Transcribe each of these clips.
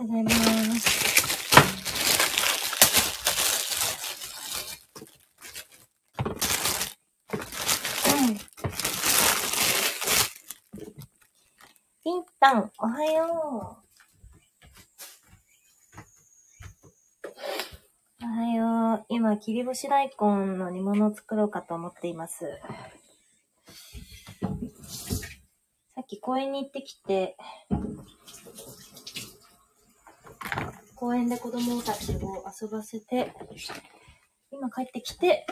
おはようございます。うん。ピンタン、おはよう。おはよう。今、切り干し大根の煮物を作ろうかと思っています。さっき公園に行ってきて、公園で子供たちを遊ばせて、今帰ってきて、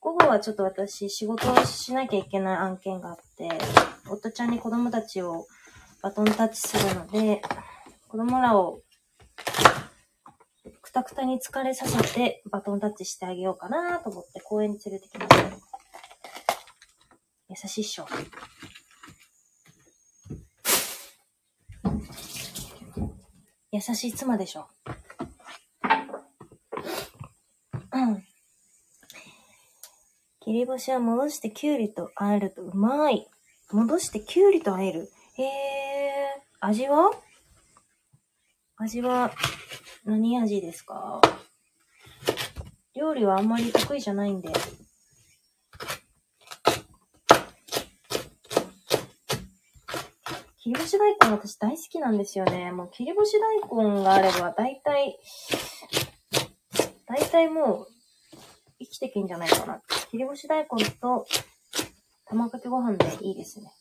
午後はちょっと私仕事をしなきゃいけない案件があって、夫ちゃんに子供たちをバトンタッチするので、子供らをくたくたに疲れさせてバトンタッチしてあげようかなと思って公園に連れてきました。優しいっしょ。優しい妻でしょ。うん。切り干しは戻してきゅうりと和えるとうまい。戻してきゅうりと和える？へえ。味は？味は何味ですか？料理はあんまり得意じゃないんで。切り干し大根私大好きなんですよね。もう切り干し大根があれば大体、大体もう生きてけんじゃないかな。切り干し大根と卵かけご飯でいいですね。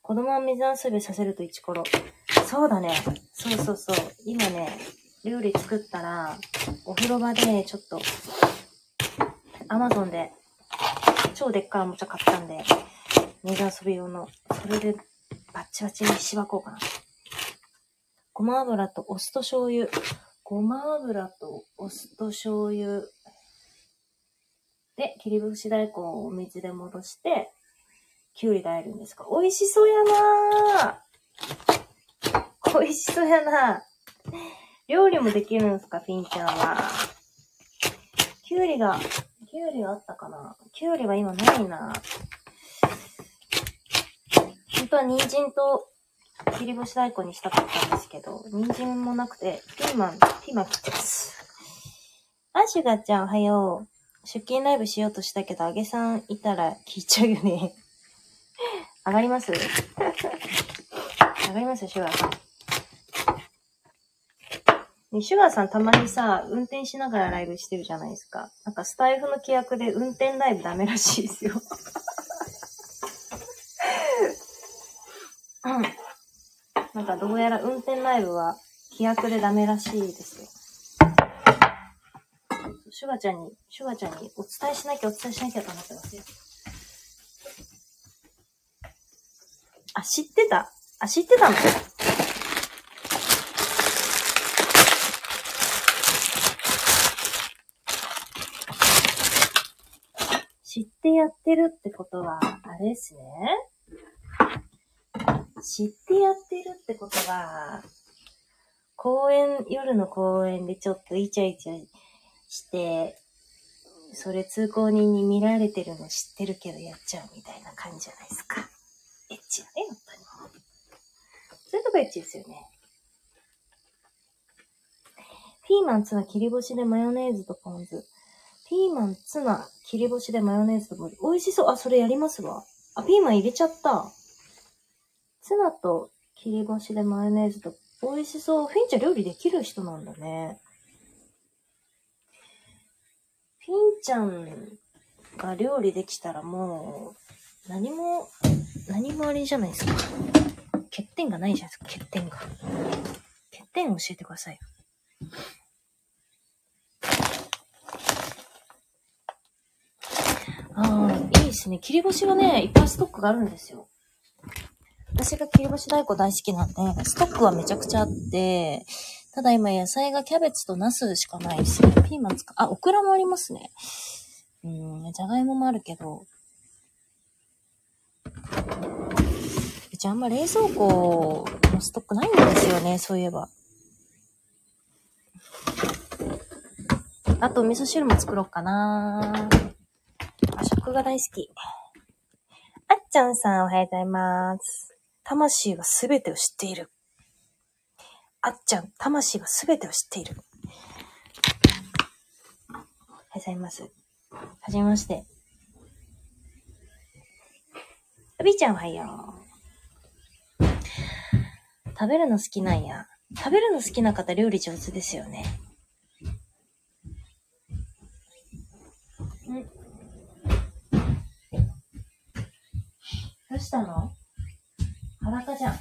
子供を水遊びさせるとイチコロ。そうだね。そうそうそう。今ね、料理作ったら、お風呂場でちょっと、アマゾンで超でっかいおもちゃ買ったんで、水遊び用の、それでバッチバチにしばこうかな。ごま油とお酢と醤油。ごま油とお酢と醤油。で、切り干し大根をお水で戻して、きゅうりで和えるんですか美味しそうやなぁ。美味しそうやなぁ。料理もできるんですか、ピンちゃんは。きゅうりが、きゅうりがあったかなきゅうりは今ないな本当は人参と切り干し大根にしたかったんですけど、人参もなくて、ピーマン、ピーマン切ってます。あ、シュガーちゃんおはよう。出勤ライブしようとしたけど、あげさんいたら聞いちゃうよね。上がります？上がりますシュガーさん。ね、シュガーさんたまにさ、運転しながらライブしてるじゃないですか。なんかスタイフの規約で運転ライブダメらしいですよ。うん。なんかどうやら運転ライブは規約でダメらしいですよ。シュガちゃんに、シュガちゃんにお伝えしなきゃお伝えしなきゃと思ってますよ。あ、知ってた？あ、知ってたの？知ってやってるってことは、あれですね。知ってやってるってことは、公園、夜の公園でちょっとイチャイチャして、それ通行人に見られてるの知ってるけどやっちゃうみたいな感じじゃないですか。エッチだね、本当に。そういうとこエッチですよね。ピーマン、ツナ、切り干しでマヨネーズとポン酢。ピーマン、ツナ、切り干しでマヨネーズとポン酢。美味しそう。あ、それやりますわ。あ、ピーマン入れちゃった。ツナと切り干しでマヨネーズと美味しそう。フィンちゃん料理できる人なんだね。フィンちゃんが料理できたらもう、何も、何もあれじゃないですか。欠点がないじゃないですか、欠点が。欠点教えてください。ああ、いいですね。切り干しはね、いっぱいストックがあるんですよ。私が切り干し大根大好きなんで、ストックはめちゃくちゃあって、ただ今野菜がキャベツとナスしかないですよ。ピーマン使う、あ、オクラもありますね。うん、じゃがいももあるけど、うちあんま冷蔵庫のストックないんですよね、そういえば。あと、味噌汁も作ろうかな和食が大好き。あっちゃんさん、おはようございます。魂はすべてを知っている。あっちゃん、魂はすべてを知っている。おはようございます。はじめまして。あびちゃんおはよう。食べるの好きなんや。食べるの好きな方料理上手ですよね。んどうしたの？裸じゃん。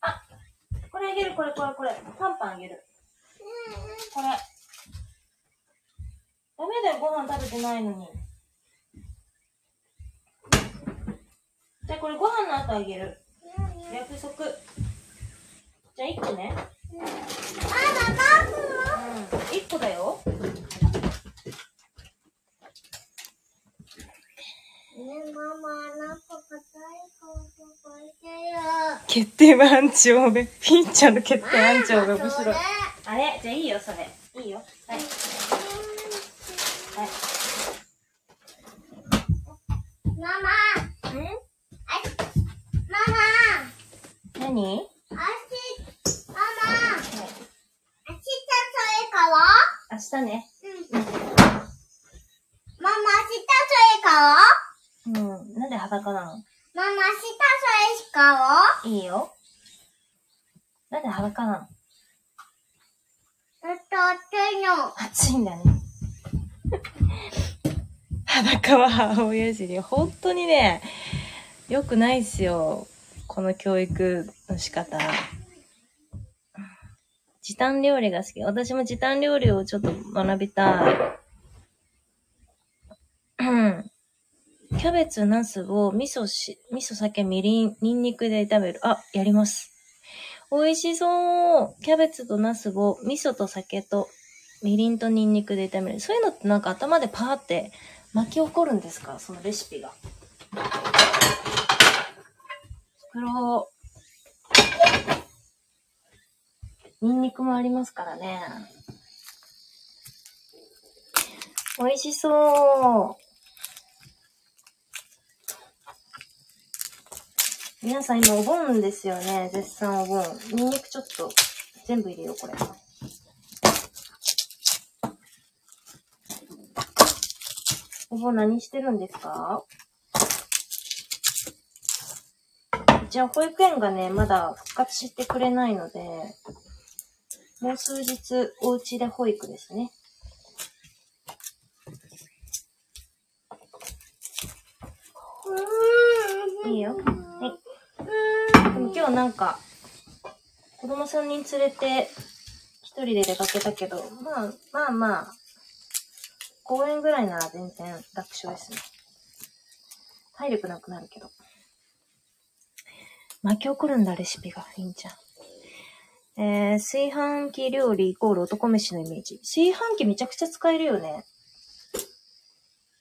あ、これあげる、これ、これ、これ。パンパンあげる。これ。ダメだよ、ご飯食べてないのに。じゃあこれご飯の後あげる。約束。じゃあ1個ね。あ、ママうん。1個だよ。決定番長で、ピンちゃんの決定番長が面白い。あれ？じゃあいいよ、それ。いいよ。はい。はい。ママ。んママ。何あし、ママ。はい。明日それから明日ね。うん。ママ、明日それからうん。なんで裸なのママ、明日それからいいよ。なんで裸なのっと暑いの。暑いんだね。裸は母親尻。本当にね、良くないっすよ。この教育の仕方。時短料理が好き。私も時短料理をちょっと学びたい。キャベツ、ナスを味噌し、味噌、酒、みりん、ニンニクで炒める。あ、やります。美味しそう。キャベツとナスを味噌と酒とみりんとニンニクで炒める。そういうのってなんか頭でパーって巻き起こるんですか？そのレシピが。作ろう。ニンニクもありますからね。美味しそう。皆さん今お盆ですよね。絶賛お盆。ニンニクちょっと全部入れよう、これ。お盆何してるんですか？じゃあ保育園がね、まだ復活してくれないので、もう数日お家で保育ですね。いいよ。はいでも今日なんか、子供3人連れて、一人で出かけたけど、まあ、まあまあ、公園ぐらいなら全然楽勝ですね。体力なくなるけど。巻き起こるんだ、レシピが。いいんちゃん。えー、炊飯器料理イコール男飯のイメージ。炊飯器めちゃくちゃ使えるよね。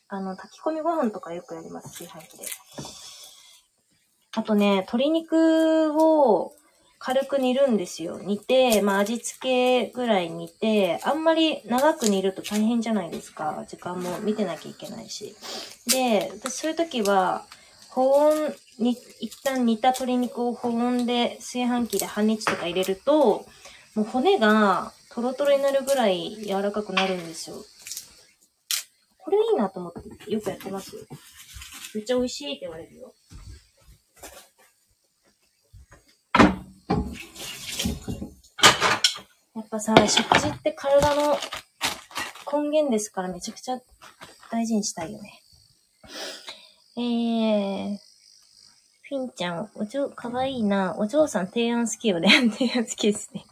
あの、炊き込みご飯とかよくやります、炊飯器で。あとね、鶏肉を軽く煮るんですよ。煮て、まあ味付けぐらい煮て、あんまり長く煮ると大変じゃないですか。時間も見てなきゃいけないし。で、私そういう時は、保温に、一旦煮た鶏肉を保温で炊飯器で半日とか入れると、もう骨がトロトロになるぐらい柔らかくなるんですよ。これいいなと思ってよくやってます。めっちゃ美味しいって言われるよ。やっぱさ、食事って体の根源ですからめちゃくちゃ大事にしたいよね。えー、フィンちゃん、お嬢、かわいいな。お嬢さん提案好きよね。提案好きですね。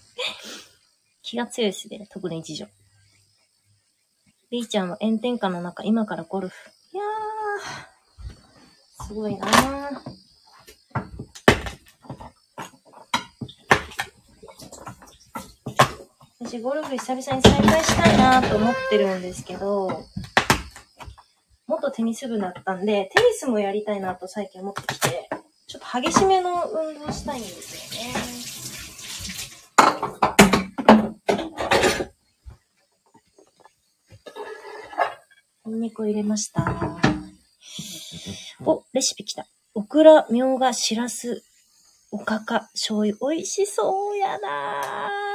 気が強いですね。特に次女。B ちゃんは炎天下の中、今からゴルフ。いやー、すごいなー。私ゴルフ久々に再開したいなと思ってるんですけど、元テニス部だったんで、テニスもやりたいなと最近思ってきて、ちょっと激しめの運動したいんですよね。肉を入れました。お、レシピ来た。オクラ、みょうが、しらす、おかか、醤油。美味しそうやな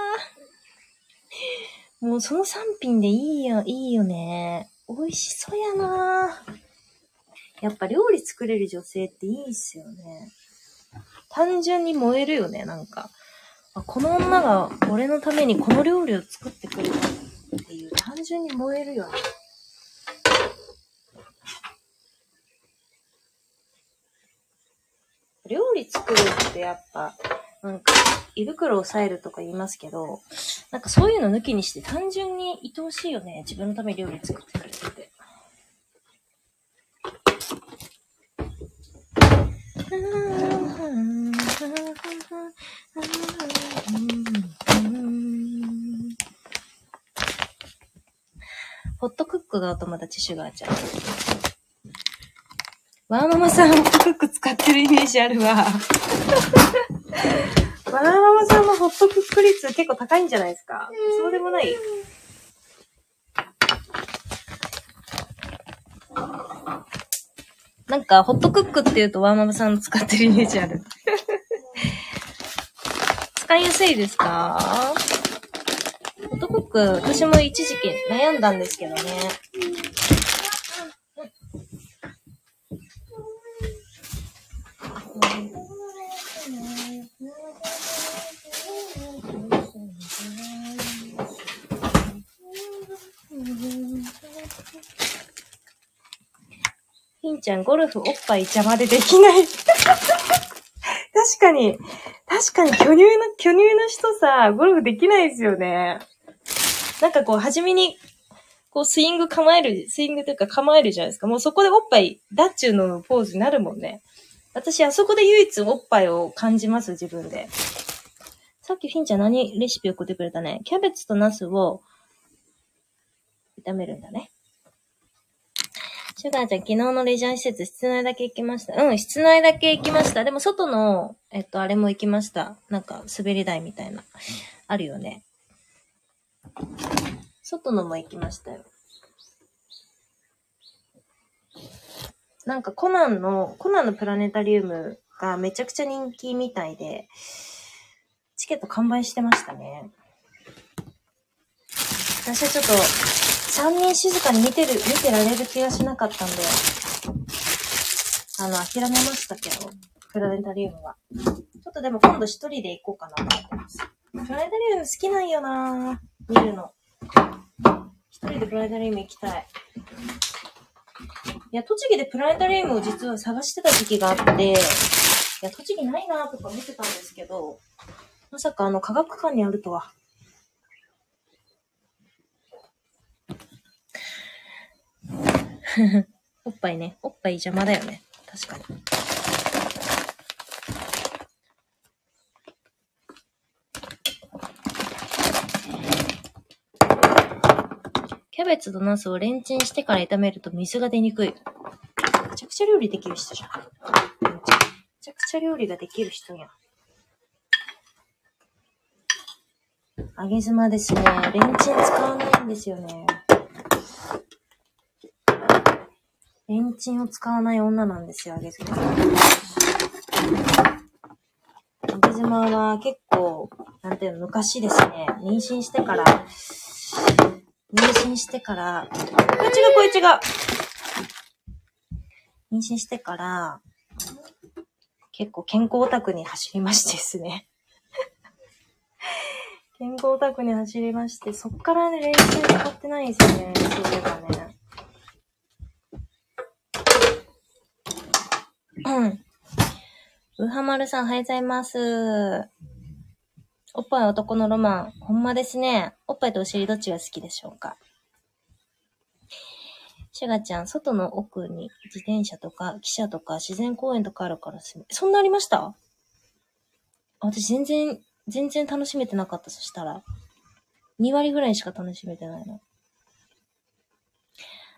もうその3品でいいよ、いいよね。美味しそうやなやっぱ料理作れる女性っていいっすよね。単純に燃えるよね、なんか。あこの女が俺のためにこの料理を作ってくれたっていう、単純に燃えるよね。料理作るってやっぱ、なんか、胃袋を抑えるとか言いますけど、なんかそういうの抜きにして単純に愛おしいよね。自分のために料理作ってくれるって。ホットクックがお友達、シュガーちゃん。ワーママさんホットクック使ってるイメージあるわ。ワーママさんのホットクック率結構高いんじゃないですか？そうでもない？なんか、ホットクックって言うとワーママさん使ってるイメージある。使いやすいですか？ホットクック、私も一時期悩んだんですけどね。ちゃん、ゴルフおっぱい邪魔でできない。確かに、確かに巨乳の、巨乳の人さ、ゴルフできないですよね。なんかこう、初めに、こう、スイング構える、スイングというか構えるじゃないですか。もうそこでおっぱい、だっちゅうののポーズになるもんね。私、あそこで唯一おっぱいを感じます、自分で。さっきフィンちゃん何レシピ送ってくれたね。キャベツとナスを炒めるんだね。シュガーちゃん、昨日のレジャー施設、室内だけ行きました。うん、室内だけ行きました。でも、外の、えっと、あれも行きました。なんか、滑り台みたいな。あるよね。外のも行きましたよ。なんか、コナンの、コナンのプラネタリウムがめちゃくちゃ人気みたいで、チケット完売してましたね。私はちょっと、3人静かに見てる、見てられる気がしなかったんで、あの、諦めましたけど、プラネタリウムは。ちょっとでも今度一人で行こうかなと思ってます。プラネタリウム好きなんよな見るの。一人でプラネタリウム行きたい。いや、栃木でプラネタリウムを実は探してた時期があって、いや、栃木ないなとか見てたんですけど、まさかあの科学館にあるとは。おっぱいね。おっぱい邪魔だよね。確かに。キャベツとナスをレンチンしてから炒めると水が出にくい。めちゃくちゃ料理できる人じゃん。めちゃくちゃ料理ができる人や。揚げ妻ですね。レンチン使わないんですよね。レンチンを使わない女なんですよ、揚げ妻。揚げ妻は結構、なんていうの、昔ですね、妊娠してから、妊娠してから、これ違う、これ違う。妊娠してから、結構健康オタクに走りましてですね。健康オタクに走りまして、そっからね、練習使ってないんですよね、そういえばね。うん。うはまるさん、おはようございます。おっぱい男のロマン、ほんまですね。おっぱいとお尻どっちが好きでしょうか？シュガちゃん、外の奥に自転車とか、汽車とか、自然公園とかあるからすみそんなありました？私全然、全然楽しめてなかった、そしたら。2割ぐらいしか楽しめてないの。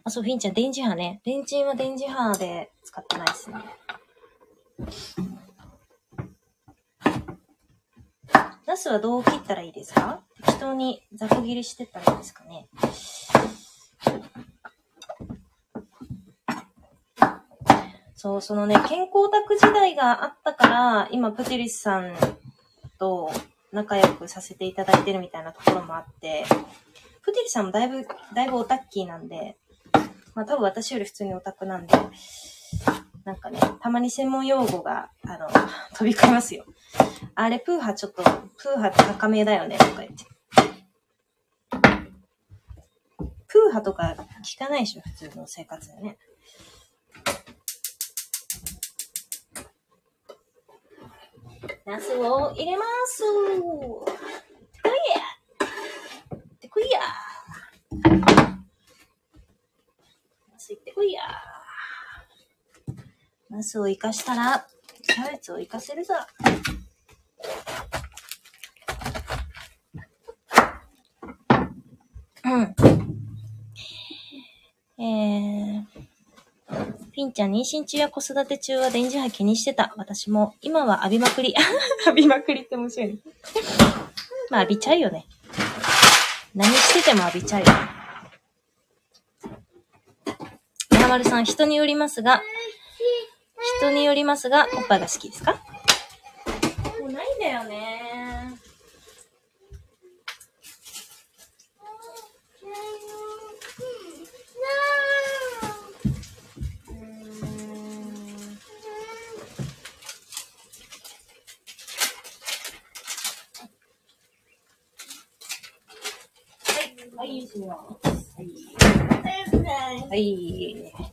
あ、そう、フィンちゃん、電磁波ね。電池は電磁波で使ってないですね。ナスはどう切ったらいいですか？適当にざく切りしてったらいいですかね？そう、そのね、健康オタク時代があったから、今、プテリスさんと仲良くさせていただいてるみたいなところもあって、プテリスさんもだいぶ、だいぶオタッキーなんで、まあ多分私より普通にオタクなんで、なんかね、たまに専門用語が、あの、飛び交いますよ。あれ、プーハちょっと、プーハって高めだよね、とか言って。プーハとか聞かないでしょ、普通の生活でね。ナスを入れます。こいやってこいやナスいってこいやナスを生かしたら、キャベツを生かせるぞ。うん。えー、ピンちゃん、妊娠中や子育て中は電磁波気にしてた。私も、今は浴びまくり。浴びまくりって面白いね。まあ浴びちゃうよね。何してても浴びちゃうよね。山丸さん、人によりますが、人によりますが、おっぱいが好きですか？もうないんだよね。はい、はい。はい。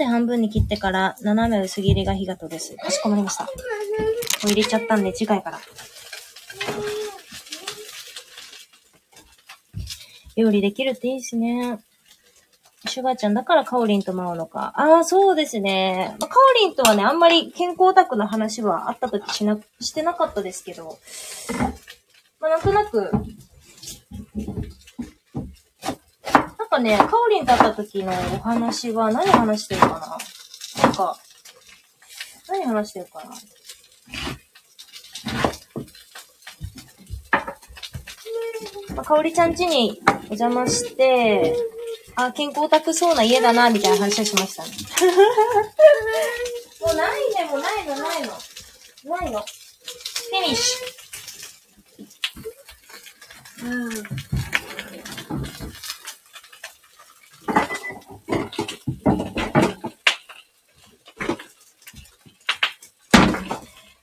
縦半分に切ってから斜め薄切りが火が通です。かしこまりました。もう入れちゃったんで次回から。料理できるっていいですね。シュガーちゃん、だからカオリンと舞うのか。ああ、そうですね。まあ、カオリンとはね、あんまり健康オタクの話はあった時しな、してなかったですけど、まあ、なんとなく、かね、カオリンと会った時のお話は何話してるかな？なんか、何話してるかな？まあ、かおりちゃん家にお邪魔して、あ、健康オタクそうな家だな、みたいな話をしましたね。もうないね、もうないの、ないの。ないの。フィニッシュ。うん。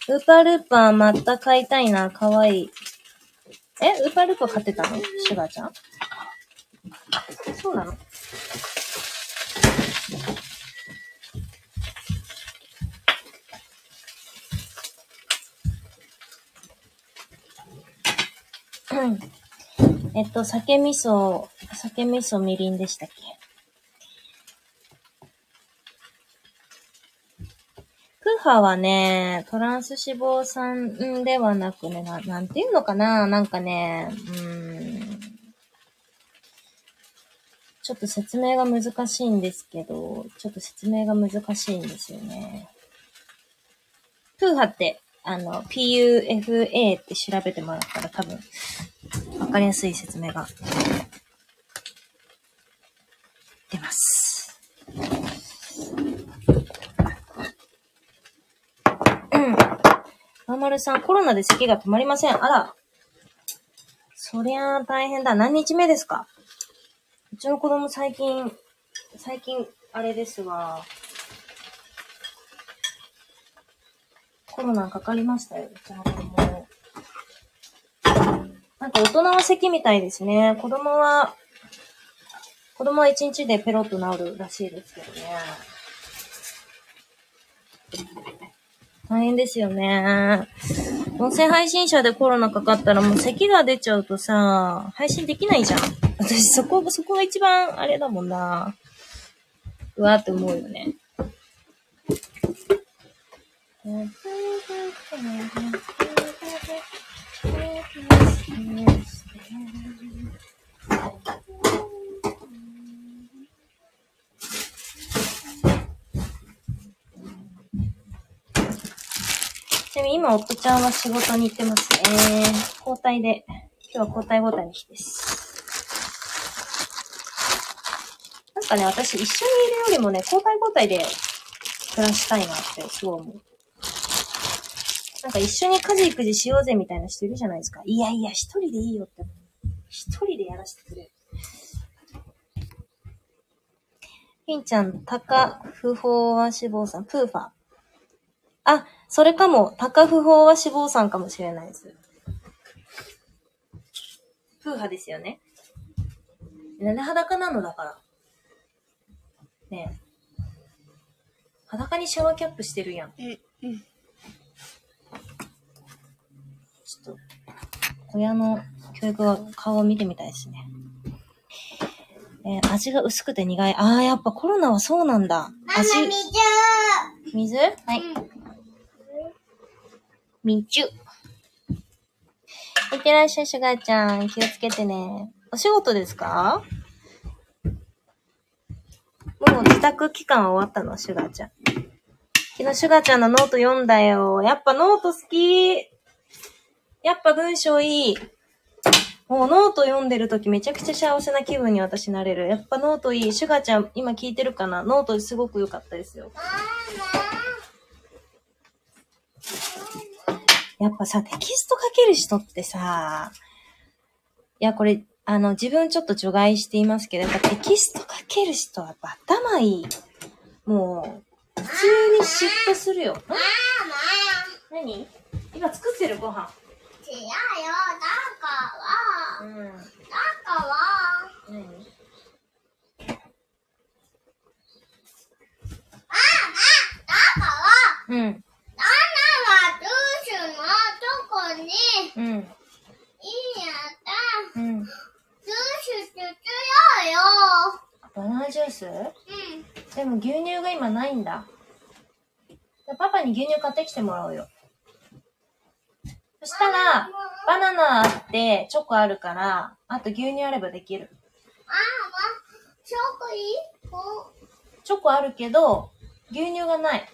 ウーパールーパーまた買いたいな。かわいい。えウーパールーパー買ってたの？シュガーちゃん？そうなの？えっと、酒味噌、酒味噌みりんでしたっけ？プーハはね、トランス脂肪酸ではなくね、ななんていうのかななんかね、うん。ちょっと説明が難しいんですけど、ちょっと説明が難しいんですよね。プーハって、あの、PUFA って調べてもらったら多分、わかりやすい説明が出ます。ままるさん、コロナで咳が止まりません。あら。そりゃあ大変だ。何日目ですか？うちの子供最近、最近、あれですわ。コロナかかりましたよ。うちの子供。なんか大人は咳みたいですね。子供は、子供は一日でペロッと治るらしいですけどね。大変ですよね。音声配信者でコロナかかったらもう咳が出ちゃうとさ、配信できないじゃん。私そこ、そこが一番あれだもんな。うわーって思うよね。ちなみに今、夫ちゃんは仕事に行ってますね。交代で。今日は交代交代の日です。ナかね、私一緒にいるよりもね、交代交代で暮らしたいなってすごい思う。なんか一緒に家事育児しようぜみたいな人いるじゃないですか。いやいや、一人でいいよって。一人でやらせてくれ。ひんちゃん、高不法は死亡さん、プーファ。あ、それかも、高不法は死亡さんかもしれないです。プーハですよね。なんで裸なのだから。ねえ。裸にシャワーキャップしてるやん。え、うん。ちょっと、親の教育は顔を見てみたいですね。えー味が薄くて苦い。あー、やっぱコロナはそうなんだ。味、水はい。みちゅ。いってらっしゃい、シュガーちゃん。気をつけてね。お仕事ですか？もう自宅期間終わったの、シュガーちゃん。昨日シュガーちゃんのノート読んだよ。やっぱノート好き。やっぱ文章いい。もうノート読んでるときめちゃくちゃ幸せな気分に私なれる。やっぱノートいい。シュガーちゃん今聞いてるかな？ノートすごく良かったですよ。やっぱさ、テキスト書ける人ってさ、いや、これ、あの、自分ちょっと除外していますけど、やっぱテキスト書ける人はやっぱ頭いい。もう、普通に嫉妬するよ。ん何？今作ってるご飯。違うよ、だから、うん。だから、何うん。ナナはどうしようのとこに、うん。いいやった。うん。ジュース作ろうよ。バナナジュース？うん。でも牛乳が今ないんだ。じゃあパパに牛乳買ってきてもらおうよ。そしたら、バナナあって、チョコあるから、あと牛乳あればできる。あま、チョコいいこチョコあるけど、牛乳がない。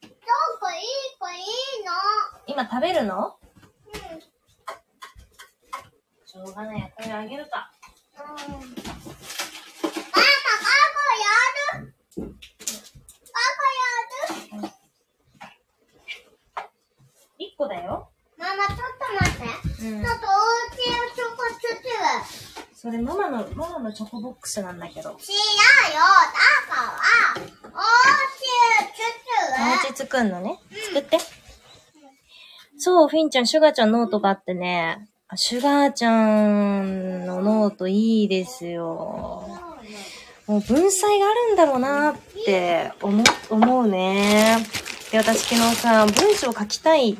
チョコいい子いいの。今食べるの？うん。しょうがないや。これあげるか。ママ、ママやるママやる1個だよ。ママ、ちょっと待って。うんちょっとお家をチョコ作る。それママの、ママのチョコボックスなんだけど。違うよ。だから、お家作る。お家作んのね。作って。そう、フィンちゃん、シュガーちゃんノートがあってね。あシュガーちゃんのノートいいですよ。もう文才があるんだろうなって思、思うね。で、私昨日さ、文章書きたい、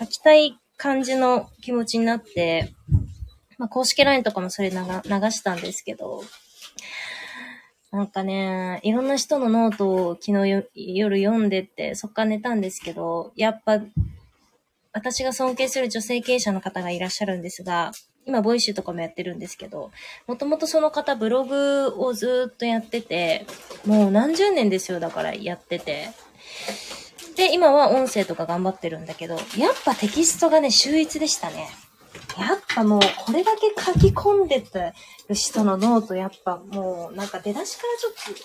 書きたい感じの気持ちになって、まあ、公式 LINE とかもそれ流したんですけど、なんかね、いろんな人のノートを昨日夜読んでって、そっから寝たんですけど、やっぱ、私が尊敬する女性経営者の方がいらっしゃるんですが、今、ボイシーとかもやってるんですけど、もともとその方、ブログをずっとやってて、もう何十年ですよ、だからやってて。で、今は音声とか頑張ってるんだけど、やっぱテキストがね、秀逸でしたね。やっぱもう、これだけ書き込んでたる人のノート、やっぱもう、なんか出だしからちょっと、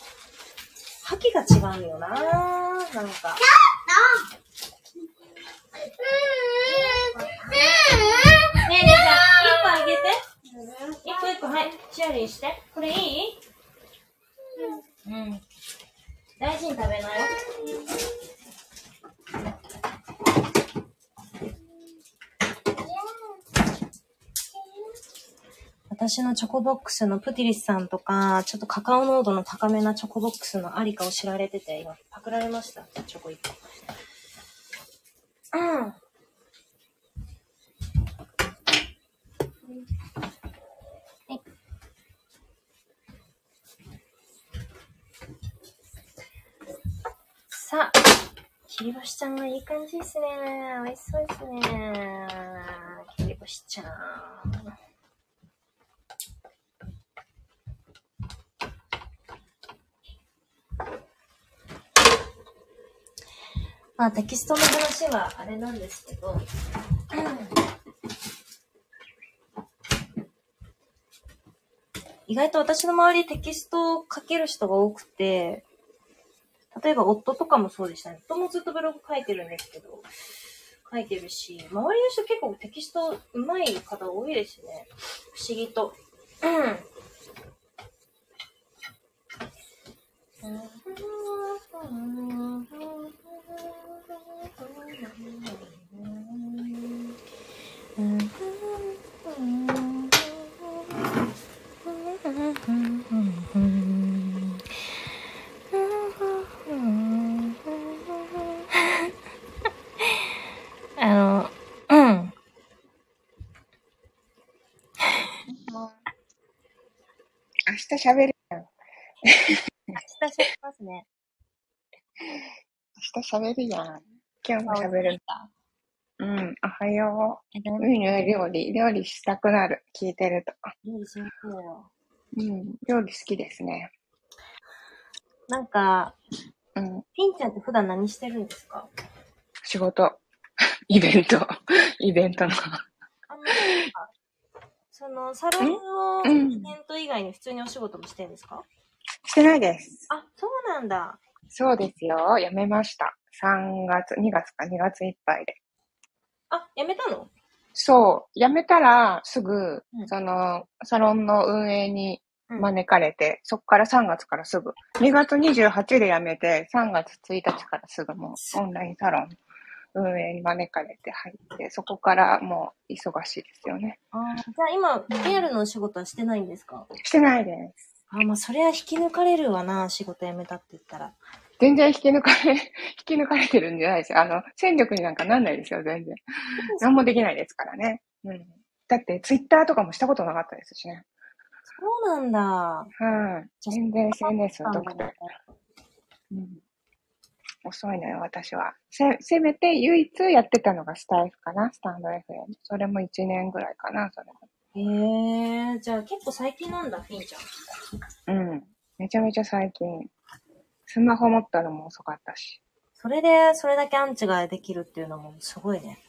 覇気が違うよななんか。ねえねえ、じゃあ、一個あげて。一個一個、はい。シェアして。これいいうん。大事に食べなよ。私のチョコボックスのプティリスさんとか、ちょっとカカオ濃度の高めなチョコボックスのありかを知られてて、今、パクられました。チョコ一個。うん。さあ、切り干しちゃんがいい感じですね。美味しそうですね。切り干しちゃん。まあテキストの話はあれなんですけど、意外と私の周りテキストを書ける人が多くて、例えば夫とかもそうでしたね。夫もずっとブログ書いてるんですけど、書いてるし、周りの人結構テキスト上手い方多いですね。不思議と。うん あの、うん。明日喋るやん。明日しますね。明日喋るやん。今日も喋る。うん、おはよう。もうん、料理、料理したくなる。聞いてると。料理しにくいよ。うん、料理好きですね。なんか、うん、ピンちゃんって普段何してるんですか？仕事、イベント、イベントの。あんまりなんか、その、サロンのうんイベント以外に普通にお仕事もしてるんですか？してないです。あ、そうなんだ。そうですよ。辞めました。3月、2月か2月いっぱいで。あ、やめたの？そう、辞めたらすぐ、うんその、サロンの運営にうん招かれて、そこから3月からすぐ、2月28で辞めて、3月1日からすぐもうオンラインサロン運営に招かれて入って、そこからもう忙しいですよね。あーじゃあ今、リアルのお仕事はしてないんですか？してないです。あ、まあそれは引き抜かれるわな、仕事辞めたって言ったら。全然引き抜かれ、引き抜かれてるんじゃないですよ。あの、戦力になんかなんないですよ、全然。何もできないですからね。うん。だって、ツイッターとかもしたことなかったですしね。そうなんだ。はい。全然 SNS 疎くて。うん。遅いのよ、私は。せ、せめて唯一やってたのがスタイフかな、スタンド FM。それも1年ぐらいかな、それも。へえ、じゃあ結構最近なんだ、フィンちゃん。うん。めちゃめちゃ最近。スマホ持ったのも遅かったし。それで、それだけアンチができるっていうのもすごいね。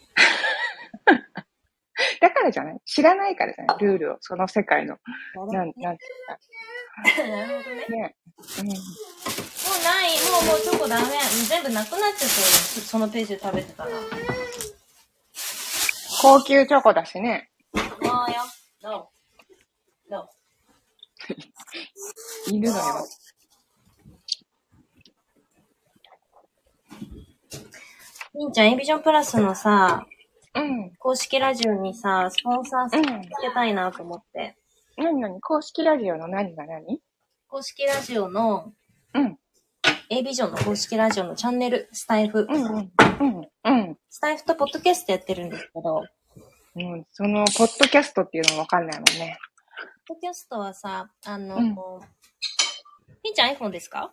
だからじゃない？知らないからじゃない？ルールを、その世界の。なん、なんてなるほどね。ね。うん。もうない、もうもうチョコダメ。全部なくなっちゃったよ。そのページで食べてたら。高級チョコだしね。もう？よ。No. るのよ。みんちゃん、エビジョンプラスのさ、うん。公式ラジオにさ、スポンサーつうん。けたいなと思って。何何？公式ラジオの何が何？公式ラジオの、うん。A ビジョンの公式ラジオのチャンネル、スタイフ。うんうん。うん。うん。スタイフとポッドキャストやってるんですけど、うん、その、ポッドキャストっていうのもわかんないもんね。ポッドキャストはさ、あの、うんみんちゃん iPhone ですか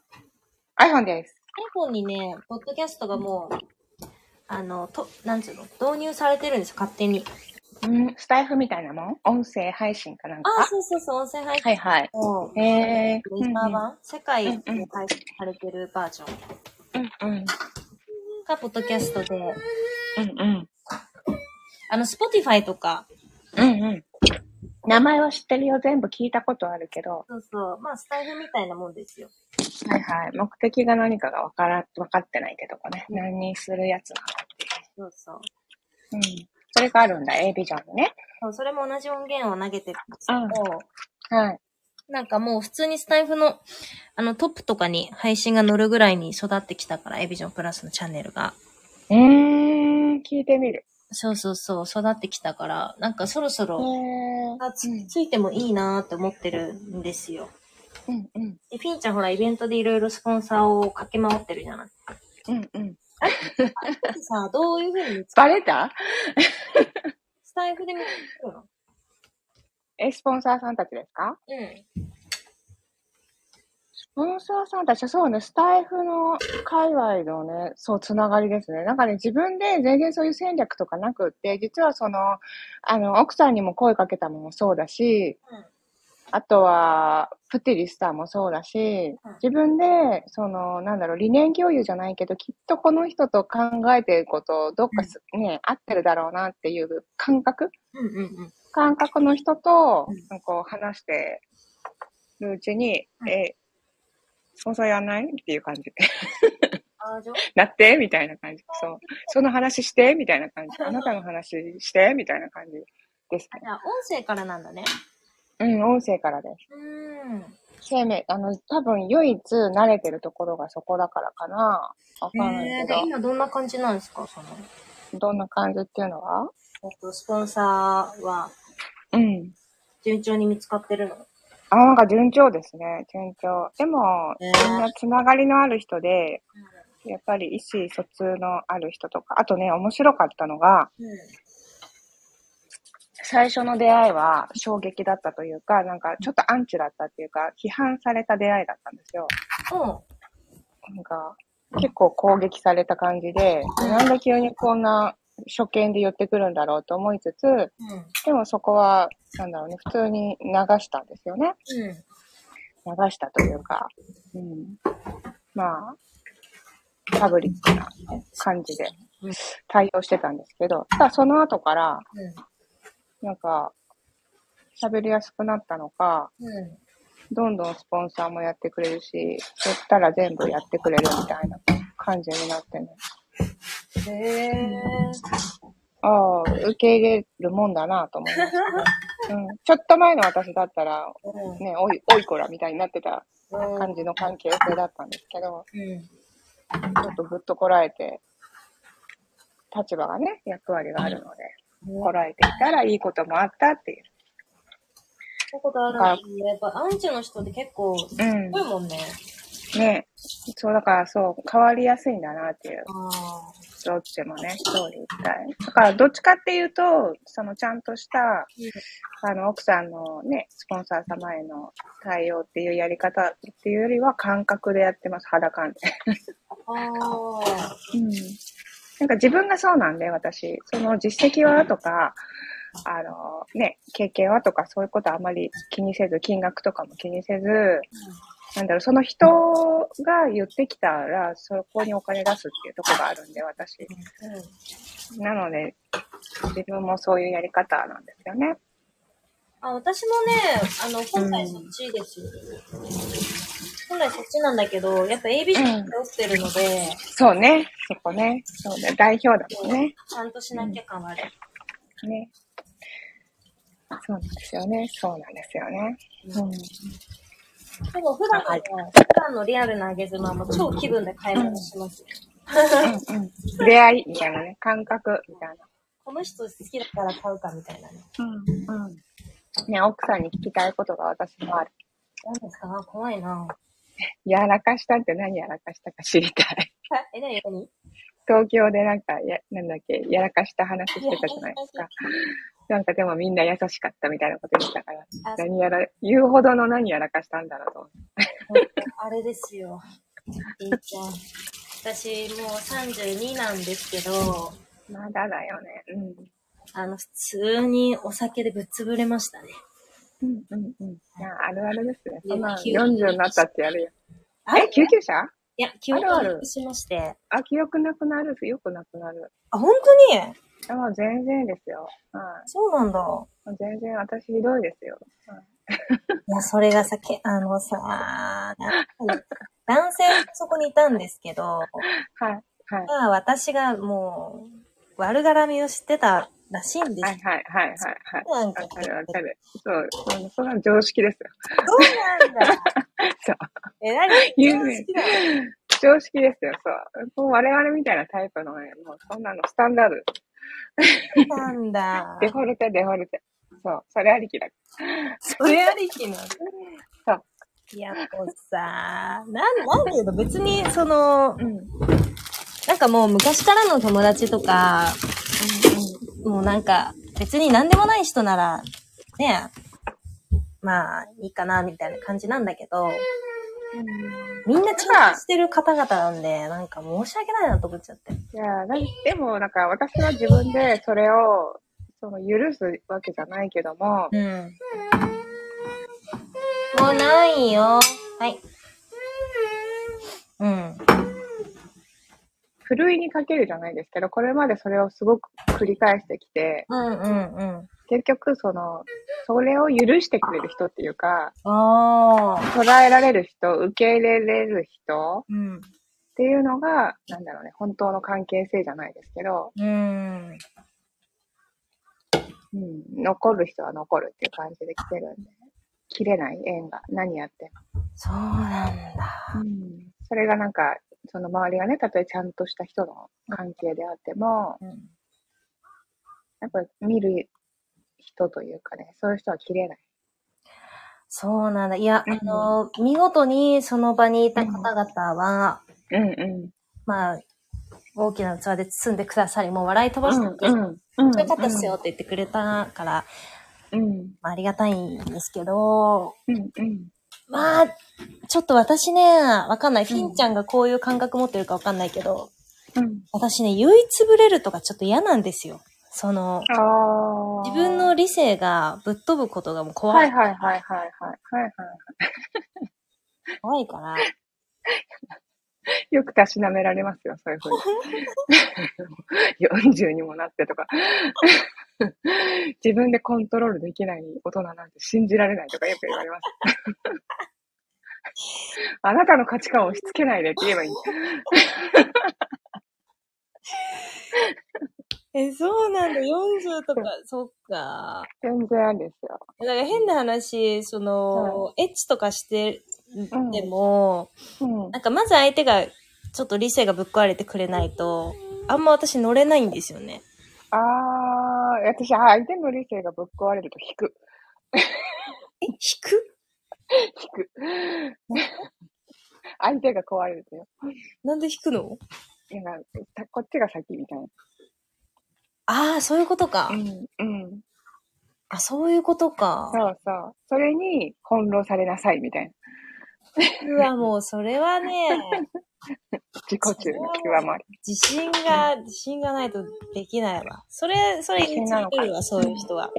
？iPhone です。iPhone にね、ポッドキャストがもう、あの、と、なんつうの、導入されてるんですよ、勝手に。うん、スタイフみたいなもん？音声配信かなんか？あ、そうそうそう、音声配信。はいはい。のへえレジャー版、世界で配信されてるバージョン。うんうん。が、ポッドキャストで、うんうん。あの、Spotify とか、うんうん。名前は知ってるよ。全部聞いたことあるけど。そうそう、まあ、スタイフみたいなもんですよ。はいはい。目的が何かがわから、わかってないけどもね。何にするやつなのってそうそう。いう。うん。それがあるんだ。A ビジョンのね。そうそれも同じ音源を投げてるんですけど、はい。なんかもう普通にスタイフの、あの、トップとかに配信が乗るぐらいに育ってきたから、エビジョンプラスのチャンネルが。うーん、聞いてみる。そうそうそう、育ってきたから、なんかそろそへろ、つついてもいいなーって思ってるんですよ。うんうん。で、フィンちゃんほら、イベントでいろいろスポンサーを駆け回ってるじゃない？うんうん。さ、どういうふうにバレた？スタイフで見つけるの？え、スポンサーさんたちですか？うん。スポンサーさんたちはそうね、スタイフの界隈のね、そう、つながりですね。なんかね、自分で全然そういう戦略とかなくって、実はその、あの、奥さんにも声かけたのもそうだし、うんあとは、プティリスターもそうだしうん、自分で、その、なんだろう、理念共有じゃないけど、きっとこの人と考えてること、どっかす、ね、合ってるだろうなっていう感覚？うんうんうん。感覚の人とうん、こう話して、るうちに、うんえ、スポンサーやんない？っていう感じ。なって？みたいな感じ。そう。その話して？みたいな感じ。あなたの話して？みたいな感じですね。あ、音声からなんだね。うん、音声からです。うーん。生命、あの、多分唯一慣れてるところがそこだからかな。わかんないえー、けど、で今どんな感じなんですか？その、どんな感じっていうのは？えっと、スポンサーはうん。順調に見つかってるの？あ、なんか順調ですね。順調。でも、えーみんなつながりのある人で、やっぱり意思疎通のある人とか、あとね、面白かったのが、うん。最初の出会いは衝撃だったというか、なんかちょっとアンチだったっていうか、批判された出会いだったんですよ。うん。なんか、結構攻撃された感じで、なんで急にこんな初見で言ってくるんだろうと思いつつ、うん。でもそこは、なんだろうね、普通に流したんですよね。うん。流したというか、うん。まあ、パブリックな感じでうん対応してたんですけど、ただその後から、うん。なんか、喋りやすくなったのか、うん。どんどんスポンサーもやってくれるし、言ったら全部やってくれるみたいな感じになってね。へえ。ああ、受け入れるもんだなと思いましたね。うん。ちょっと前の私だったら、うん。ね、おい、おいこらみたいになってたうん。感じの関係性だったんですけど、うん。ちょっとぐっとこらえて、立場がね、役割があるので、こらえていたらいいこともあったっていう。そういうことあるやっぱアンチの人って結構、すうんごいもんね。ね。そう、だからそう、変わりやすいんだなっていう。あどっちもね、ストーリーみたい。だから、どっちかっていうと、そのちゃんとした、あの、奥さんのね、スポンサー様への対応っていうやり方っていうよりは感覚でやってます、肌感で。あ。ああ。うん。なんか自分がそうなんで、私。その実績はとか、あの、ね、経験はとか、そういうことあまり気にせず、金額とかも気にせず、なんだろう、その人が言ってきたら、そこにお金出すっていうところがあるんで、私。うん。なので、自分もそういうやり方なんですよね。あ、私もね、あの、本来そっちですよ。本来そっちなんだけど、やっぱ AB うん背負ってるので、そうね。そこね。そうね。代表だもんね。ちゃんとしなきゃ感はある。ね。そうなんですよね。そうなんですよね。うん。でも普段のね、普段のリアルな上げ妻も超気分で買い物しますよ。うんうん。出会いみたいなね。感覚みたいな。この人好きだから買うかみたいなね。うん。うん。ね、奥さんに聞きたいことが私もある。何ですか？怖いなやらかしたって何やらかしたか知りたい。え、何？何？東京でなんか、や、なんだっけ、やらかした話してたじゃないですか。なんかでもみんな優しかったみたいなこと言ってたから、あ何やら、言うほどの何やらかしたんだろうと思って。あれですよ。いいちゃん。私もう32なんですけど、まだだよね。うん。あの、普通にお酒でぶっ潰れましたね。うんうんうん。いや、あるあるですね。いやそんな急40になったってやるよ。あえ、救急車？いや、記憶なくしまして。あ、記憶なくなる、よくなくなる。あ、本当に？あ、もう全然ですよ。はそうなんだ。い。全然私ひどいですよ。はいいや、それがさ、けあのさ、男性そこにいたんですけど、はい。はい。まあ私がもう、悪絡みをしてたらしいんですはいはいはいはいはい。なんかわかるわかる。そう、そそれは常識ですよ。そうなんだ。そう。え、何常識だ？よ常識ですよ、そう。もう我々みたいなタイプのね、もうそんなのスタンダードです。なんだ。デフォルテ、デフォルテ。そう、それありきだ。それありきなの。そう。いや、もうさ、なん、なんていうの、別に、その、うん。なんかもう昔からの友達とか、もうなんか、別に何でもない人なら、ね、まあ、いいかな、みたいな感じなんだけど、みんなちゃんとしてる方々なんで、なんか申し訳ないなと思っちゃって。いやなんでも、なんか私は自分でそれを、その許すわけじゃないけども、うん。もうないよ。はい。うん。ふるいにかけるじゃないですけど、これまでそれをすごく繰り返してきて、うんうんうん。結局その、それを許してくれる人っていうか。捉えられる人、受け入れれる人うん。っていうのが、なんだろうね、本当の関係性じゃないですけど、うん。うん、残る人は残るっていう感じで来てるんで、切れない縁が何やってそうなんだ。も。うん、それがなんか、その周りがね、たとえちゃんとした人の関係であっても、うん。やっぱ見る人というかね、そういう人は切れない。そうなんだ。いや、うんあの、見事にその場にいた方々は、うんうん。まあ、大きな器で包んでくださり、もう笑い飛ばしてくれて、うんうん。よかったっすよって言ってくれたから、うん。まあ、ありがたいんですけど、うんうん。まあ、ちょっと私ね、わかんない。んフィンちゃんがこういう感覚持ってるかわかんないけど、うん。私ね、唯一ぶれるとかちょっと嫌なんですよ。その。自分の理性がぶっ飛ぶことがもう怖。はいいはいはいはいはい。はいはい。怖いから。よくたしなめられますよ、そういうふうに。40 にもなってとか。自分でコントロールできない大人なんて信じられないとかよく言われます。あなたの価値観を押し付けないでって言えばいい。え、そうなんだ。40とか、そっか。全然ありですよ。だから変な話、その、エッチとかしてでも、うん。なんかまず相手がちょっと理性がぶっ壊れてくれないと、あんま私乗れないんですよね。ああ、私、相手の理性がぶっ壊れると引く。え、引く？引く。相手が壊れるとよ。なんで引くの？いやこっちが先みたいな。ああ、そういうことか。うん。うん。あ、そういうことか。そうそう。それに翻弄されなさいみたいな。うわ、もうそれはね、自己中の極まり。自信が、自信がないとできないわ。それ、それ言い続けるわ、そういう人は。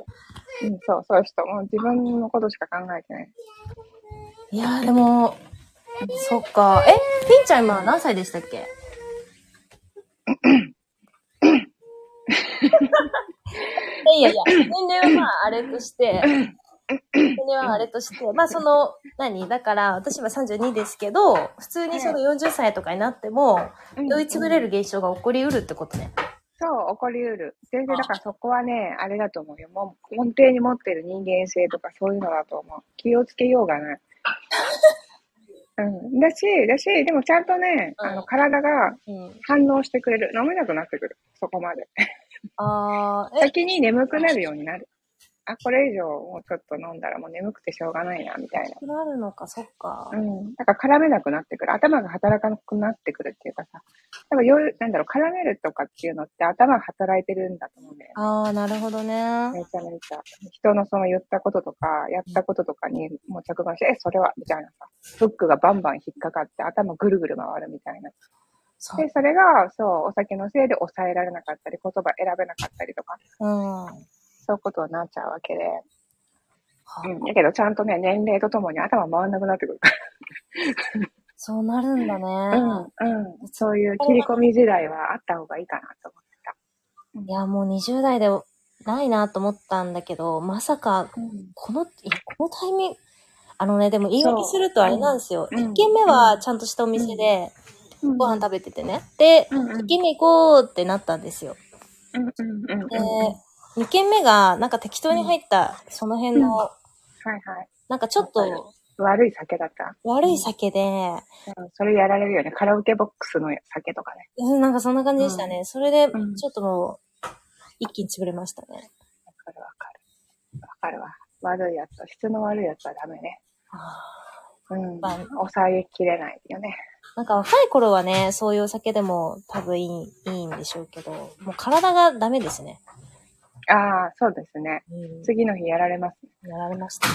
うん、そう、そういう人。もう自分のことしか考えてない。いやーでも、そっか。え、ピンちゃん今何歳でしたっけ？いやいや、年齢はまああれとして、年齢はあれとして、まあその、何？だから、私今32ですけど、普通にその40歳とかになっても、酔いつぶれる現象が起こりうるってことね。そう、起こりうる。全然、だからそこはね、あれだと思うよ。もう根底に持ってる人間性とかそういうのだと思う。気をつけようがない。うん。だし、だし、でもちゃんとね、うんあの、体がうん。反応してくれる。飲めなくなってくる。そこまで。あー、え、先に眠くなるようになる。あ、これ以上もうちょっと飲んだらもう眠くてしょうがないな、みたいな。なるのか、そっかう。ん。だから絡めなくなってくる。頭が働かなくなってくるっていうかさ。多分夜、なんだろう、絡めるとかっていうのって頭が働いてるんだと思うんだよね。あー、なるほどね。めちゃめちゃ。人のその言ったこととか、やったこととかにもう着眼して、え、それはみたいなさ。フックがバンバン引っかかって頭ぐるぐる回るみたいな。そう。で、それが、そう、お酒のせいで抑えられなかったり、言葉選べなかったりとか、うん。そういうことになっちゃうわけで。はうん。だけど、ちゃんとね、年齢とともに頭回んなくなってくるかそうなるんだね。ら。うん。うん。そういう切り込み時代はあった方がいいかなと思ってた。いや、もう20代でないなと思ったんだけど、まさか、うん。この、いや、このタイミング、あのね、でも言い訳するとあれなんですよ。うん1軒目はちゃんとしたお店でうんご飯食べててね。で、うんうん2軒目行こうってなったんですよ。うんうんうんうん。ではい、2軒目がなんか適当に入った、その辺の、はい。なんかちょっと悪い酒だった。悪い酒で、うんそれやられるよね。カラオケボックスの酒とかね。うん、なんかそんな感じでしたね。それで、ちうんょっともう、一気に潰れましたね。わかるわかる。わかるわ。悪いやつは、質の悪いやつはダメね。うん。まあ抑えきれないよね。なんか若い頃はね、そういうお酒でも多分いいいいんでしょうけど、もう体がダメですね。ああ、そうですね。うん。次の日やられますね。やられました。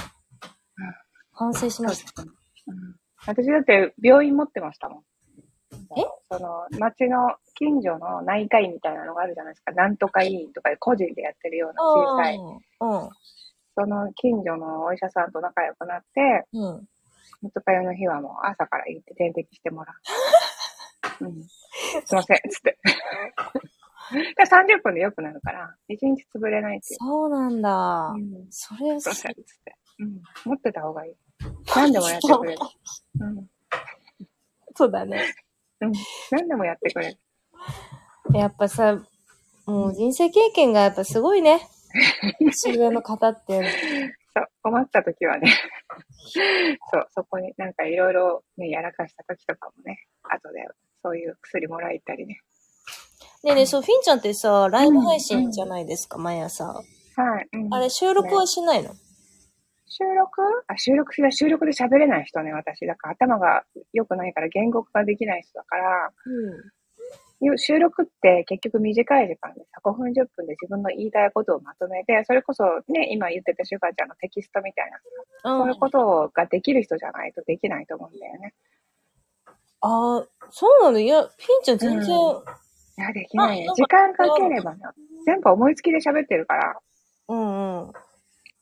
反省しました。うん。私だって病院持ってましたもん。え？その、町の近所の内科医みたいなのがあるじゃないですか。なんとか医院とかで個人でやってるような小さい。うん。その近所のお医者さんと仲良くなって、うん。二日酔いの日はもう朝から行って点滴してもらう。うん。すいません、つって。だから30分で良くなるから、1日潰れないっていう。そうなんだ。うんそれをすいません、つって。うん。持ってた方がいい。何でもやってくれる。うん。そうだね。うん。何でもやってくれる。やっぱさ、もう人生経験がやっぱすごいね。年上の方って。そう、困った時はね。そう、そこになんかいろいろね、やらかした時とかもね、後でそういう薬もらいたりね。ねえねえ、そう、フィンちゃんってさ、ライブ配信じゃないですか、毎朝。はい。うんあれ、収録はしないの、収録？あ、収録は収録で喋れない人ね、私。だから頭が良くないから言語化ができない人だから、よ収録って結局短い時間でさ、5分10分で自分の言いたいことをまとめて、それこそね、今言ってたシュガーちゃんのテキストみたいな、うん。そういうことができる人じゃないとできないと思うんだよね。ああ、そうなの？いや、フィンちゃん全然、うんいや、できない。時間かければね、全部思いつきで喋ってるから、うん、うん。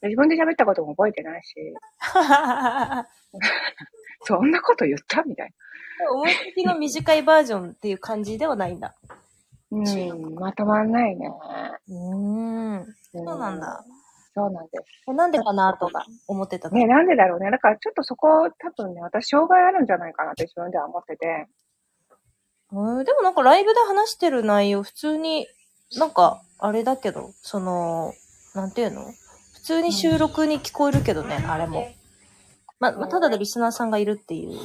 自分で喋ったことも覚えてないし、そんなこと言ったみたい思いつきの短いバージョンっていう感じではないんだ。な。うん、まとまんないね。うーん。そそうなんだ。。そうなんです。えなんでかなとか思ってたの？ね、なんでだろうね。だからちょっとそこ、多分ね、私、障害あるんじゃないかなって自分では思ってて。えーでもなんかライブで話してる内容普通に、なんか、あれだけど、その、なんていうの？普通に収録に聞こえるけどね、あれも。ま、まあ、ただでリスナーさんがいるっていう。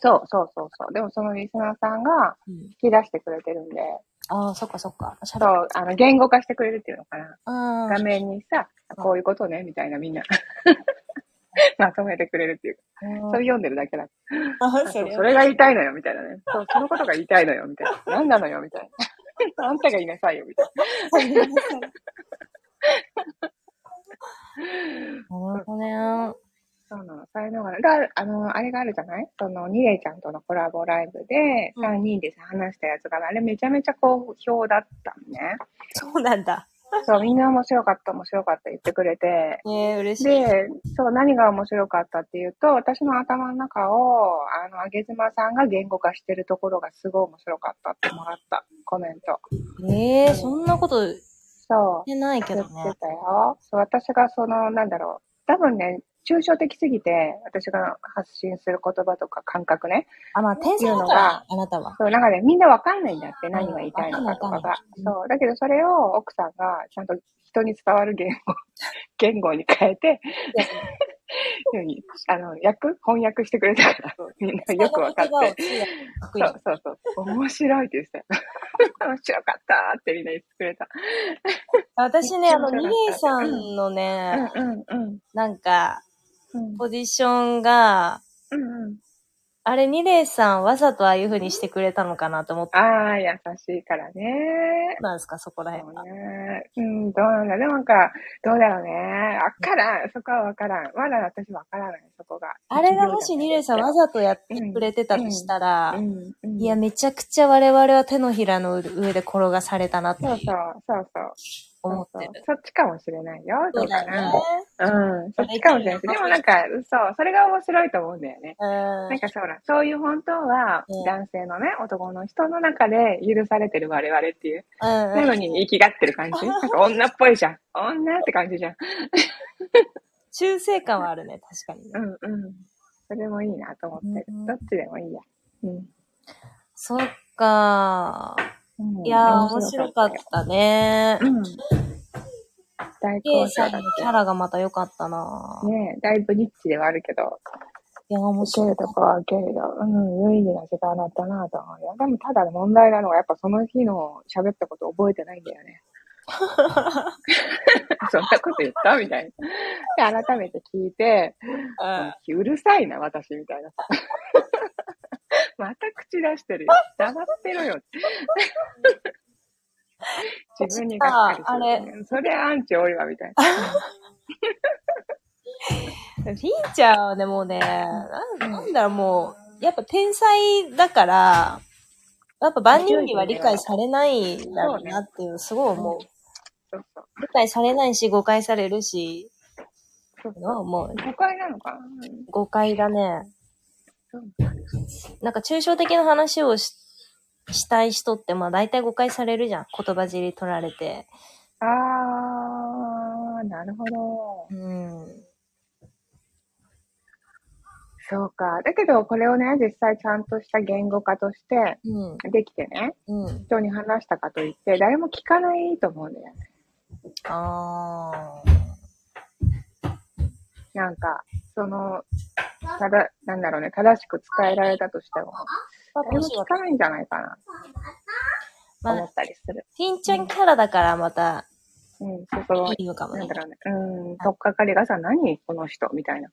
そうそうそうそう。でもそのリスナーさんがうん、引き出してくれてるんで、ああ、そっかそっか。そう、あの、言語化してくれるっていうのかな。あ画面にさ、こういうことね、みたいなみんな。まとめてくれるっていう。あそれ読んでるだけだ。そうそれが言いたいのよ、みたいなね。そう、そのことが言いたいのよ、みたいな。何なのよ、みたいな。あんたが言いなさいよ、みたいなるほどね。な。そうなの。そういうのがあの、あれがあるじゃない？その、ニレイちゃんとのコラボライブで、うん3人でさ、話したやつが、あれめちゃめちゃ好評だったのね。そうなんだ。そう、みんな面白かった、面白かった言ってくれて。ねえ、嬉しい。で、そう、何が面白かったっていうと、私の頭の中を、あの、あげずまさんが言語化してるところがすごい面白かったってもらったコメント。ええそんなこと言っそう。てないけ言っどねて。たよ。そう、私がその、なんだろう。多分ね、抽象的すぎて、私が発信する言葉とか感覚ね。あ、まあ、天才だいうのがから、あなたは。そう、なんかね、みんなわかんないんだって、何が言いたいのかとかがそう。だけど、それを奥さんがちゃんと人に伝わる言語、言語に変えて、ように、あの、訳？翻訳してくれたから、みんなよくわかって。そうそうそう。面白いって言ってたよ。面白かったってみんな言ってくれた。私ね、あの、めっちゃニ面白かったレイさんのね、うんうんうん。なんか、うんポジションが、うんうん。あれ、ニレイさんわざとああいう風にしてくれたのかなと思ってああ、優しいからね。なんですか、そこら辺は。ね。うん、どうなんだ。でもなんか、どうだろうね。わからん。そこはわからん。まだ私わからない、そこが。あれがもしニレイさんわざとやってくれてたとしたら、うん、うん。いや、めちゃくちゃ我々は手のひらの上で転がされたなってそうそう、そうそう。思ってる。そうそっちかもしれないよ。どそううだねな。。うん、そっちかもしれないし。でもなんか、そう、それが面白いと思うんだよね。うんなんかそうだ、そういう本当はうん、男性のね、男の人の中で許されてる我々っていう、うんなのに生きがってる感じ？なんか女っぽいじゃん。女って感じじゃん。中性感はあるね、確かにね。うんうん。それもいいなと思ってるうん。どっちでもいいや。うん。そっかうんいやー、面白かっ。たねうん。大好評だっのキャラがまた良かったなて。ねえだいぶニッチではあるけど、いや、面白かっるとこは受けるよ。うん、有意義な時間だったなと思うよ。でもただ問題なのは、やっぱその日の喋ったこと覚えてないんだよね。そんなこと言った？みたいな。で、改めて聞いて、た。うるさいな、私、みたいな。また口出してるよ。黙ってろよ。自分にがっかりする、あれそれアンチ多いわ、みたいな。フィンちゃんはね、もうね、なんなんだろう、もう、やっぱ天才だから、やっぱ万人には理解されないんだろうなっていう、すごい思う。そうそう。理解されないし、誤解されるし、そうそうのもう誤解なのかな誤解だね。なんか抽象的な話をししたい人って、まあ大体誤解されるじゃん。言葉尻取られて。あー、なるほど。うん。そうか。だけど、これをね、実際ちゃんとした言語化としてうん。できてね、うん。人に話したかといって、誰も聞かないと思うんだよね。あなんか、その、ただ、なんだろうね、正しく伝えられたとしても、誰も聞かないんじゃないかな、まあ、ったりする。ピンちゃんキャラだからまたうん、そこいいのかもねなんだ。ろうね。うん、とっかかりがさ、何この人みたいな。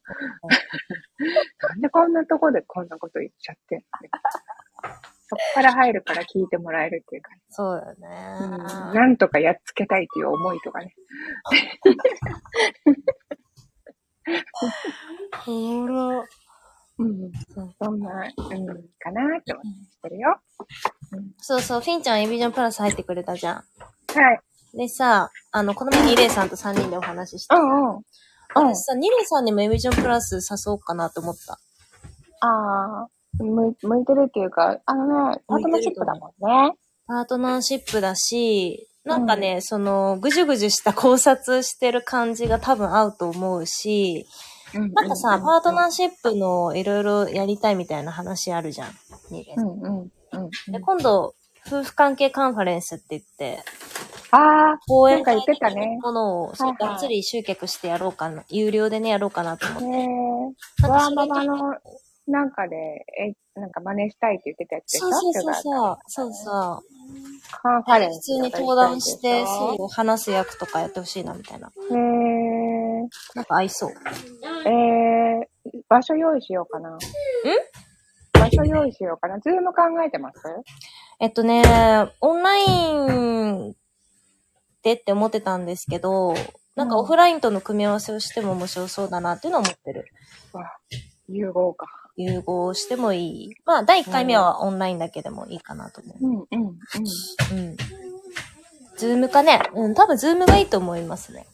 なんでこんなとこでこんなこと言っちゃってんのそっから入るから聞いてもらえるっていうか、ねそうだようん、ね。なんとかやっつけたいっていう思いとかね。ほら。うん、そんな、うん、かなって思ってるよ。そうそう、フィンちゃんエビジョンプラス入ってくれたじゃはい。ん。でさ、あの、この前ニレイさんと3人でお話しして、うんうん。うん私さ、ニレイさんにもエビジョンプラス誘おうかなと思った。ああ、向いてるっていうか、あのね、パートナーシップだもんね。パートナーシップだし、なんかね、その、ぐじゅぐじゅした考察してる感じが多分合うと思うし、なんかさ、パートナーシップのいろいろやりたいみたいな話あるじゃん。うんんうんうん。で、今度、夫婦関係カンファレンスって言って、ああ、講演なんか言会ってたねものを、そうがっつり集客してやろうかな、有料でね、やろうかなと思って。ーママのなんかで、え、なんか真似したいって言ってたやつでしょ？そうそうそうそう。そう。カンファレンス。普通に登壇して、そう、話す役とかやってほしいな、みたいな。う。へえ。なんか合いそう。えー、場所用意しようかな。ん？場所用意しようかな。ズーム考えてます？えっとね、オンラインでって思ってたんですけど、なんかオフラインとの組み合わせをしても面白そうだなっていうのは思ってる。わ、融合か。融合してもいい。まあ、第1回目はオンラインだけでもいいかなと思うん、うん、うん。う。うん。ズームかね。うん、多分ズームがいいと思いますね。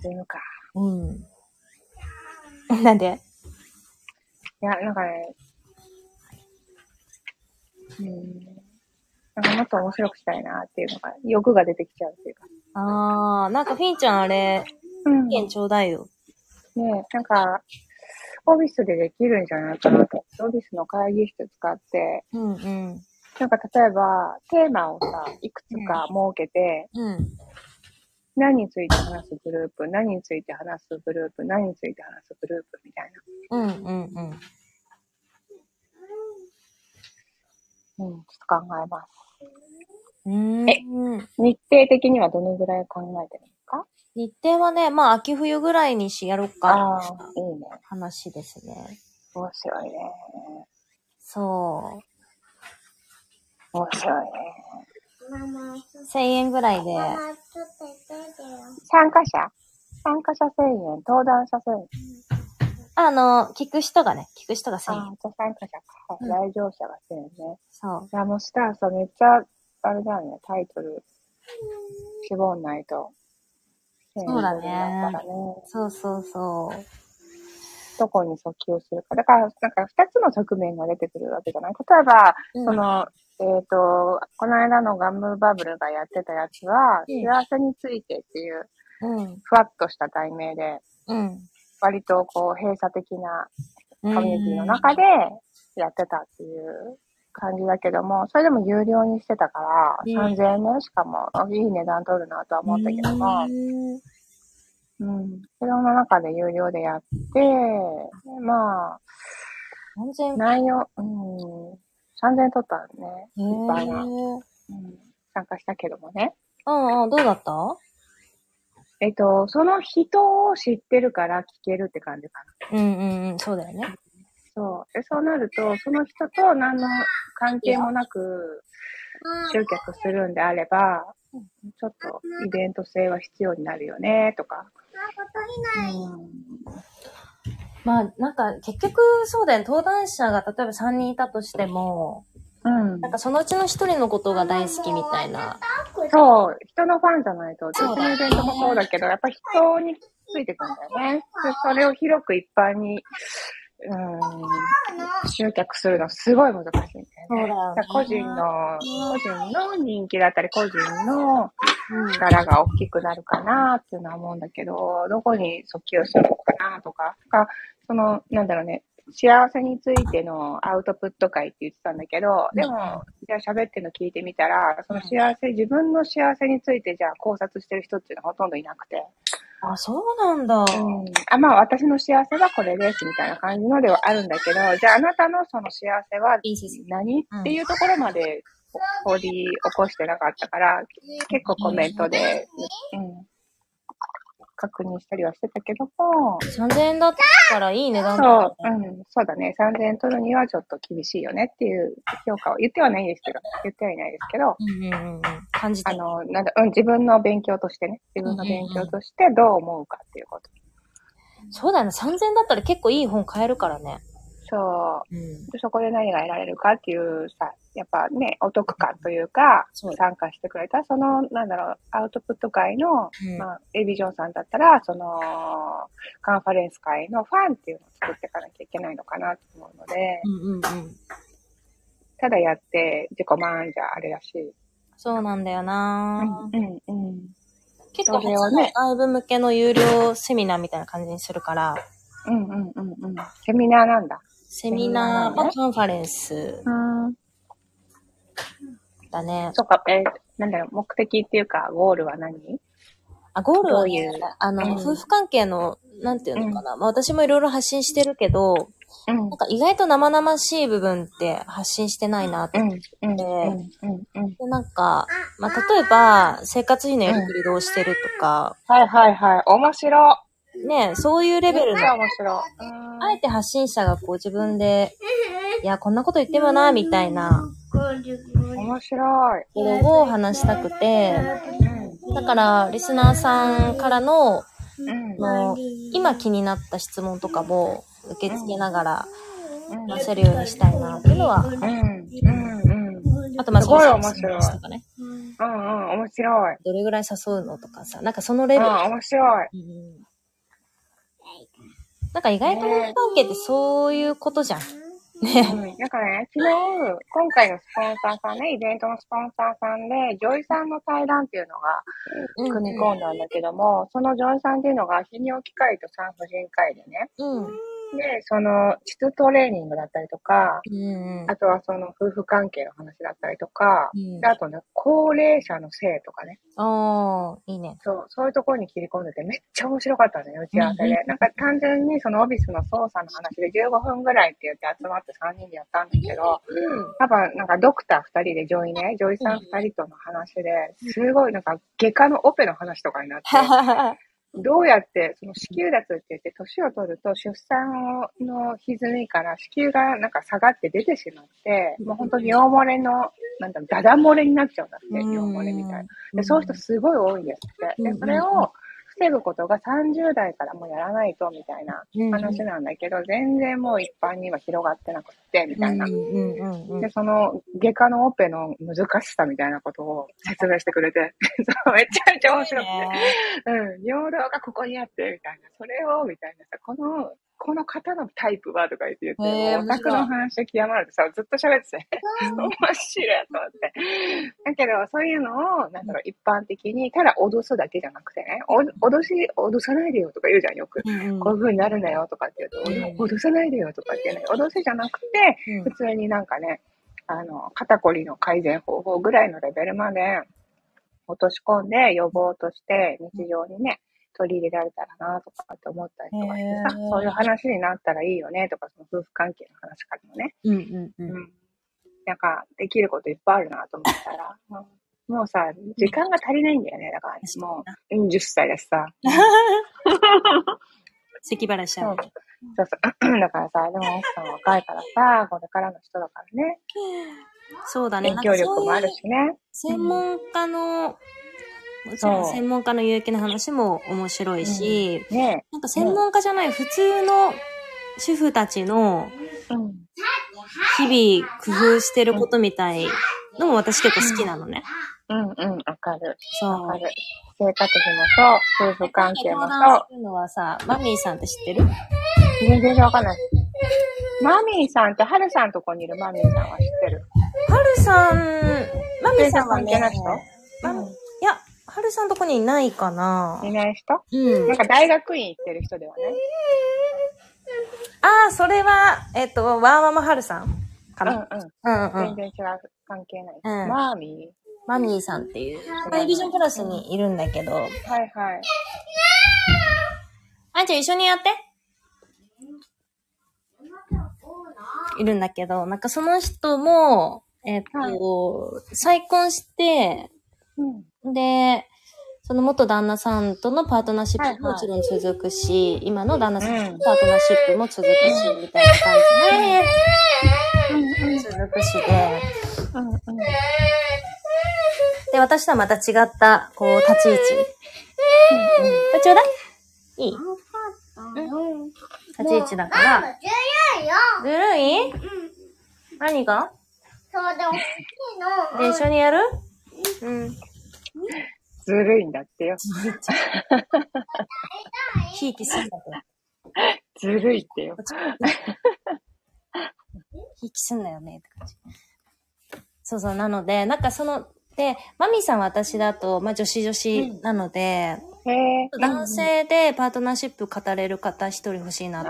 ズームか。うん。なんで？いや、なんかね、うん。なんかもっと面白くしたいなっていうのが、欲が出てきちゃうっていうか。あー、なんかフィンちゃんあれ、うん。意見ちょうだいよ。ねなんか、オフィスでできるんじゃないかなと。オフィスの会議室使って、うんうん。なんか例えば、テーマをさ、いくつか設けて、うん。何について話すグループ、何について話すグループ、何について話すグループみたいうんうんうん。な。うん、ちょっと考えます。うーんえ日程的にはどのぐらい考えてるんですか？日程はね、まあ秋冬ぐらいにしやろうか。ああ、いいね。話ですね。面白いね。そう。面白いね。ママ、1000円ぐらいで。参加者？参加者1000円、登壇者1000円。あの、聞く人がね、聞く人が1000円。あ参加者か。うん来場者が1000円ね。そう。いや、もうしたらさ、めっちゃ、あれだよね、タイトル、絞んないと。そうだね。そうそうそう。どこに訴求するか。だから、なんか二つの側面が出てくるわけじゃない？例えば、うんその、えっ、と、この間のガムバブルがやってたやつは、うん幸せについてっていう、うん。ふわっとした題名で、うん。割とこう、閉鎖的なココミュニティの中でやってたっていう感じだけども、それでも有料にしてたから、うん3000円ね、しかも、いい値段取るなとは思ったけども、うん。それの中で有料でやって、まあ。内容、うん、3000円取ったね。へいっぱいな、ーうん。参加したけどもね。うんうん、どうだった？えっと、その人を知ってるから聞けるって感じかな。うんうんうん、そうだよね。そう。で、そうなると、その人と何の関係もなく集客するんであれば、ちょっとイベント性は必要になるよね、とか。まあ、なんか、結局、そうだよね。登壇者が例えば3人いたとしても、うん。なんかそのうちの1人のことが大好きみたいな。そう、人のファンじゃないと、うちそうだのイベントもそうだけど、やっぱ人についてくんだよね。でそれを広く一般に、うん、集客するのすごい難しいんだよね。よね個人の、個人の人気だったり、個人のうん力が大きくなるかなっていうのは思うんだけど、どこに訴求するのかなとか、かその、なんだろうね、幸せについてのアウトプット会って言ってたんだけど、でも、じゃあ喋ってるの聞いてみたら、その幸せ、自分の幸せについてじゃあ考察してる人っていうのはほとんどいなくて、あ、そうなんだ。うん、あまあ私の幸せはこれですみたいな感じのではあるんだけど、じゃああなたのその幸せは何、うんっていうところまで掘り起こしてなかったから、結構コメントで、うん、確認したりはしてたけども、3000円だったらいい値段だよそう、ね。うん、そうだね。3000円取るにはちょっと厳しいよねっていう評価を言ってはないですけど、言ってはいないですけど、うんうんうんうん。感じた。あの、なんだ、うん、自分の勉強としてね、自分の勉強としてどう思うかっていうこと。そうだよね。3000円だったら結構いい本買えるからね。そう。うん。でそこで何が得られるかっていうさ、やっぱね、お得感というか、そう参加してくれた、その、なんだろう、アウトプット会の、うんまあ、エビジョンさんだったら、その、カンファレンス会のファンっていうのを作っていかなきゃいけないのかなと思うので、うんうんうん。ただやって自己満じゃあれだし、そうなんだよな、うん、うん。結構それをね外部向けの有料セミナーみたいな感じにするから、うん、うん、うん、うん。セミナーなんだ。セミナー、まあ、カンファレンスうん。だね。そっか、えーなんだろう、目的っていうか、ゴールは何？あ、ゴールは、ね、どういう？あの、うん夫婦関係の、なんていうのかな。まあ私もいろいろ発信してるけど、うんなんか意外と生々しい部分って発信してないなって。うん、うん、うん、うん、うん。でなんか、まあ例えば、生活費のやりくりどうしてるとか、はいはいはい。面白ね、そういうレい。ベルの面白い。うん。あえて発信者がこう自分で、いや、こんなこと言ってもな、みたいな、面白い。ことを話したくて、だから、リスナーさん。からの、今気になった質問とかも受け付けながらうん。出せるようにしたいなっていうのは、うん。うん。うん。あとまあ、すごい面白い話とかね、うん。うん。面白い。どれぐらい誘うのとかさ、なん。かそのレベル。うん、面白い。うんなんか意外と夫婦関係ってそういうことじゃん。ね。うん。なんかね、昨日、今回のスポンサーさんね、イベントのスポンサーさんで、ジョイさんの対談っていうのが組み込んだんだけども、そのジョイさんっていうのが、泌尿器科医と産婦人科医でね、うん。で、その、膣トレーニングだったりとか、うん。あとはその夫婦関係の話だったりとか、うんであとね、高齢者の性とかね、ああ、いいね。そう、そういうところに切り込んでてめっちゃ面白かったね、打ち合わせで。うんうんなんか単純にそのオフィスの操作の話で15分ぐらいって言って集まって3人でやったんだけど、多分なんかドクター2人でジョイね、ジョイさん2人との話で、すごいなんか外科のオペの話とかになって、どうやって、その子宮脱って言って、年を取ると出産の歪みから子宮がなんか下がって出てしまって、もう本当に尿漏れの、なんだろう、ダダ漏れになっちゃうんだって、尿漏れみたいな。で、そういう人すごい多いんですって。で、それを防ぐことが30代からもうやらないと、みたいな話なんだけど、全然もう一般には広がってなくて、みたいなう。んうんうんうんで、その、外科のオペの難しさみたいなことを説明してくれて、めちゃめちゃ面白くて。うん、尿道がここにあって、みたいな。それを、みたいなさ、この、この方のタイプはとか言って言って、オタクの話で極まる。とさ、ずっと喋ってて、面白いと思って。だけど、そういうのを、なんだろう、一般的に、ただ脅すだけじゃなくてね、お脅し、脅さないでよとか言うじゃん、よく。うんうん。こういう風になるなよとかって言うと、うん。脅さないでよとかってね、脅しじゃなくて、うん。普通になんかね、あの、肩こりの改善方法ぐらいのレベルまで落とし込んで予防として日常にね、取り入れられたらなとかって思ったりとかしてさそういう話になったらいいよねとか、その夫婦関係の話からもね、うんうんう。うんん。なんか、できることいっぱいあるなと思ったら、う んもうさ、時間が足りないんだよね、だから、もう、うん10歳だしさ。咳払いしちゃう。そうそう。だからさ、でも奥さん若いからさ、これからの人だからね、そうだね。影響力もあるしね。専門家の、もちろんそう専門家の有益な話も面白いし、ねなんか専門家じゃない普通の主婦たちのうん。日々工夫してることみたいのも私結構好きなのね。うんうん、わかる。そう。わかる。生活費もそう、夫婦関係も相そ談するのはさ、マミーさんって知ってる？う。全然わかんない。マミーさんって、ハルさんとこにいるマミーさんは知ってるはるさん、マミさんはね、関係ない人？マミいや、はるさんとこにいないかないない人？うんなん。か大学院行ってる人ではね。ああ、それは、えっと、ワーママはるさんかな。うんうん。うんうん。全然違う。関係ない。うんマーミマミーさんっていう、まあエビジョンプラスにいるんだけど、ーはいはい。あんちゃん一緒にやって。いるんだけど、なんかその人も、えっと、再婚して、うん。で、その元旦那さんとのパートナーシップももちろん続くし、今の旦那さんとうんのパートナーシップも続くし、みたいな感じで、続くしで、うんうん。で、私とはまた違った、こう、立ち位置。これちょうだいいいうん。立ち位置だから。ずるいよ。ずるい？うん。何が？そうで、大きいの。で、一緒にやる？うん。ずるいんだってよ。ひいきすんだずるいってよ。と。ひいきすんなよねって感じ。そうそう、なので、なんかその、で、マミーさんは私だと、まあ女子女子なので、へえ。男性でパートナーシップ語れる方一人欲しいな。あ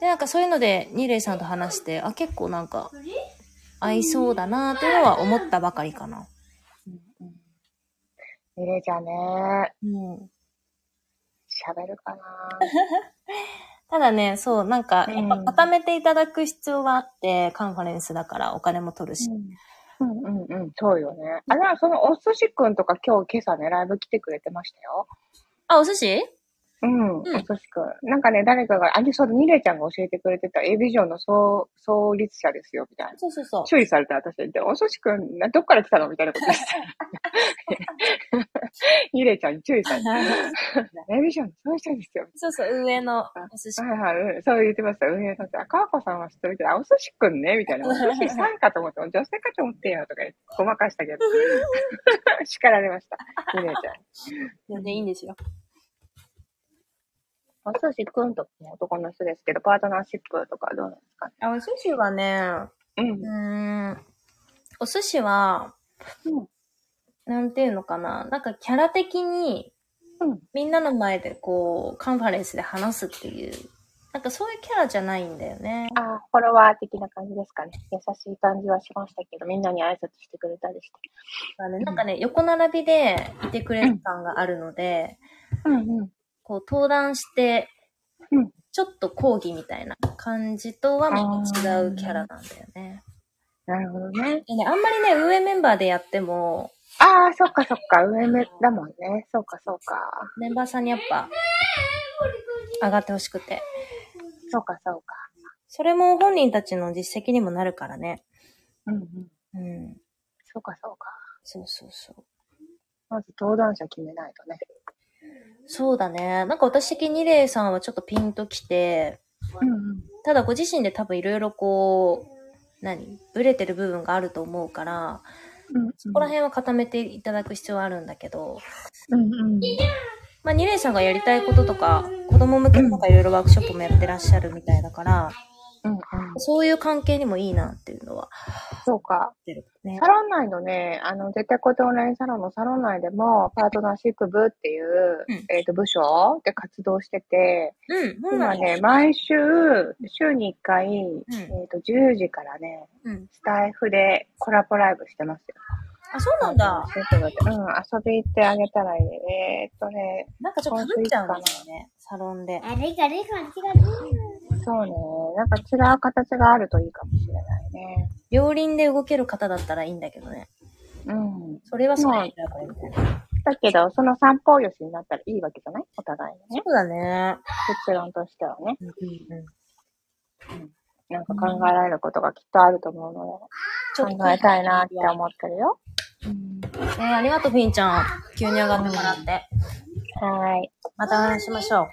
で、なんかそういうので、ニレイさんと話して、あ、結構なんか、合いそうだなっていうのは思ったばかりかな。ー。ミレイちゃんね、うん。喋るかな ただね、そう、なんか、やっぱうん固めていただく必要はあって、カンファレンスだからお金も取るし。うんうんうん、そうよね。あれはそのお寿司くんとか今日今朝ね、ライブ来てくれてましたよ。あ、お寿司？うん、おん寿司くん。なんかね、誰かが、あ、そうだ、ニレイちゃんが教えてくれてた A ビジョンの創創立者ですよ、みたいな。そうそうそう。注意された私で、お寿司くん、などっから来たのみたいなこと言ってた。ニレイちゃんに注意された。A ビジョンの創立者ですよ。そうそう、運営のお寿司。はいはい、うんそう言ってました。運営さんって、あ、川子さんは知ってるけど、あ、お寿司くんねみたいな。お寿司さんかと思って、女性かと思ってよ、とか言って、ごまかしたけど。叱られました。ニレイちゃん。全然いいんですよ。お寿司くんとも男の人ですけど、パートナーシップとかどうなんですかね？あ、お寿司はね、うんう。ーん、お寿司は、うんなんていうのかな？なんかキャラ的に、うんみんなの前でこう、カンファレンスで話すっていう、なんかそういうキャラじゃないんだよね。あ、フォロワー的な感じですかね。優しい感じはしましたけど、みんなに挨拶してくれたりして。あのなんかね、横並びでいてくれる感があるので、うんうん。こう登壇してうん、ちょっと講義みたいな感じとはまた違うキャラなんだよね。なるほどね。でね、あんまりね、運営メンバーでやっても、ああ、そっかそっか。上目だもんね。そうかそうか。メンバーさんにやっぱ、上がってほしくて。そうかそうか。それも本人たちの実績にもなるからね。うんうん。うん。そうかそうか。そうそうそう。まず登壇者決めないとね。そうだね。なんか私的にレイさんはちょっとピンときて、うんうん。ただご自身で多分いろいろこう、何？ブレてる部分があると思うから、うん、そこら辺は固めていただく必要はあるんだけど、うんうん。まあ、ニレイさんがやりたいこととか、子供向けとかいろいろワークショップもやってらっしゃるみたいだから、うんうん。そういう関係にもいいなっていうのは、そうか。ねサ。ロン内のね、あの、絶対コテオンラインサロンのサロン内でも、パートナーシップ部っていう、うんえっ、と、部署で活動してて、うん、今。ね、毎週、週に1回、んえっ、と、10時からね、うん。スタイフでコラボライブしてますよ。あ、そうなんだ。そうそううん、遊び行ってあげたらいい。えっ、とね、なんかちょっと被っちゃうんだよね。サロンで。あれがれがれがれ。そうね、なんか違う形があるといいかもしれないね。両輪で動ける方だったらいいんだけどね。うん。それはそうなんだよ、これみたいな。だけど、その三方よしになったらいいわけじゃない？お互いにね。そうだね。結論としてはね。うんうん。なんか考えられることがきっとあると思うので、考えたいなって思ってるよ。ねありがとう、フィンちゃん。急に上がってもらって。はーい。またお話ししましょう。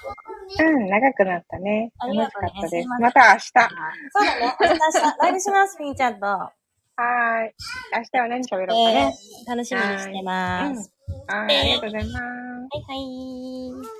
うん、長くなったね。あ楽しかったですまた明日。そうだね。明日、明日、ライブします、フィンちゃんと。はーい。明日は何喋ろうかえね。ー、楽しみにしてます。はい、ありがとうございます。はいはい。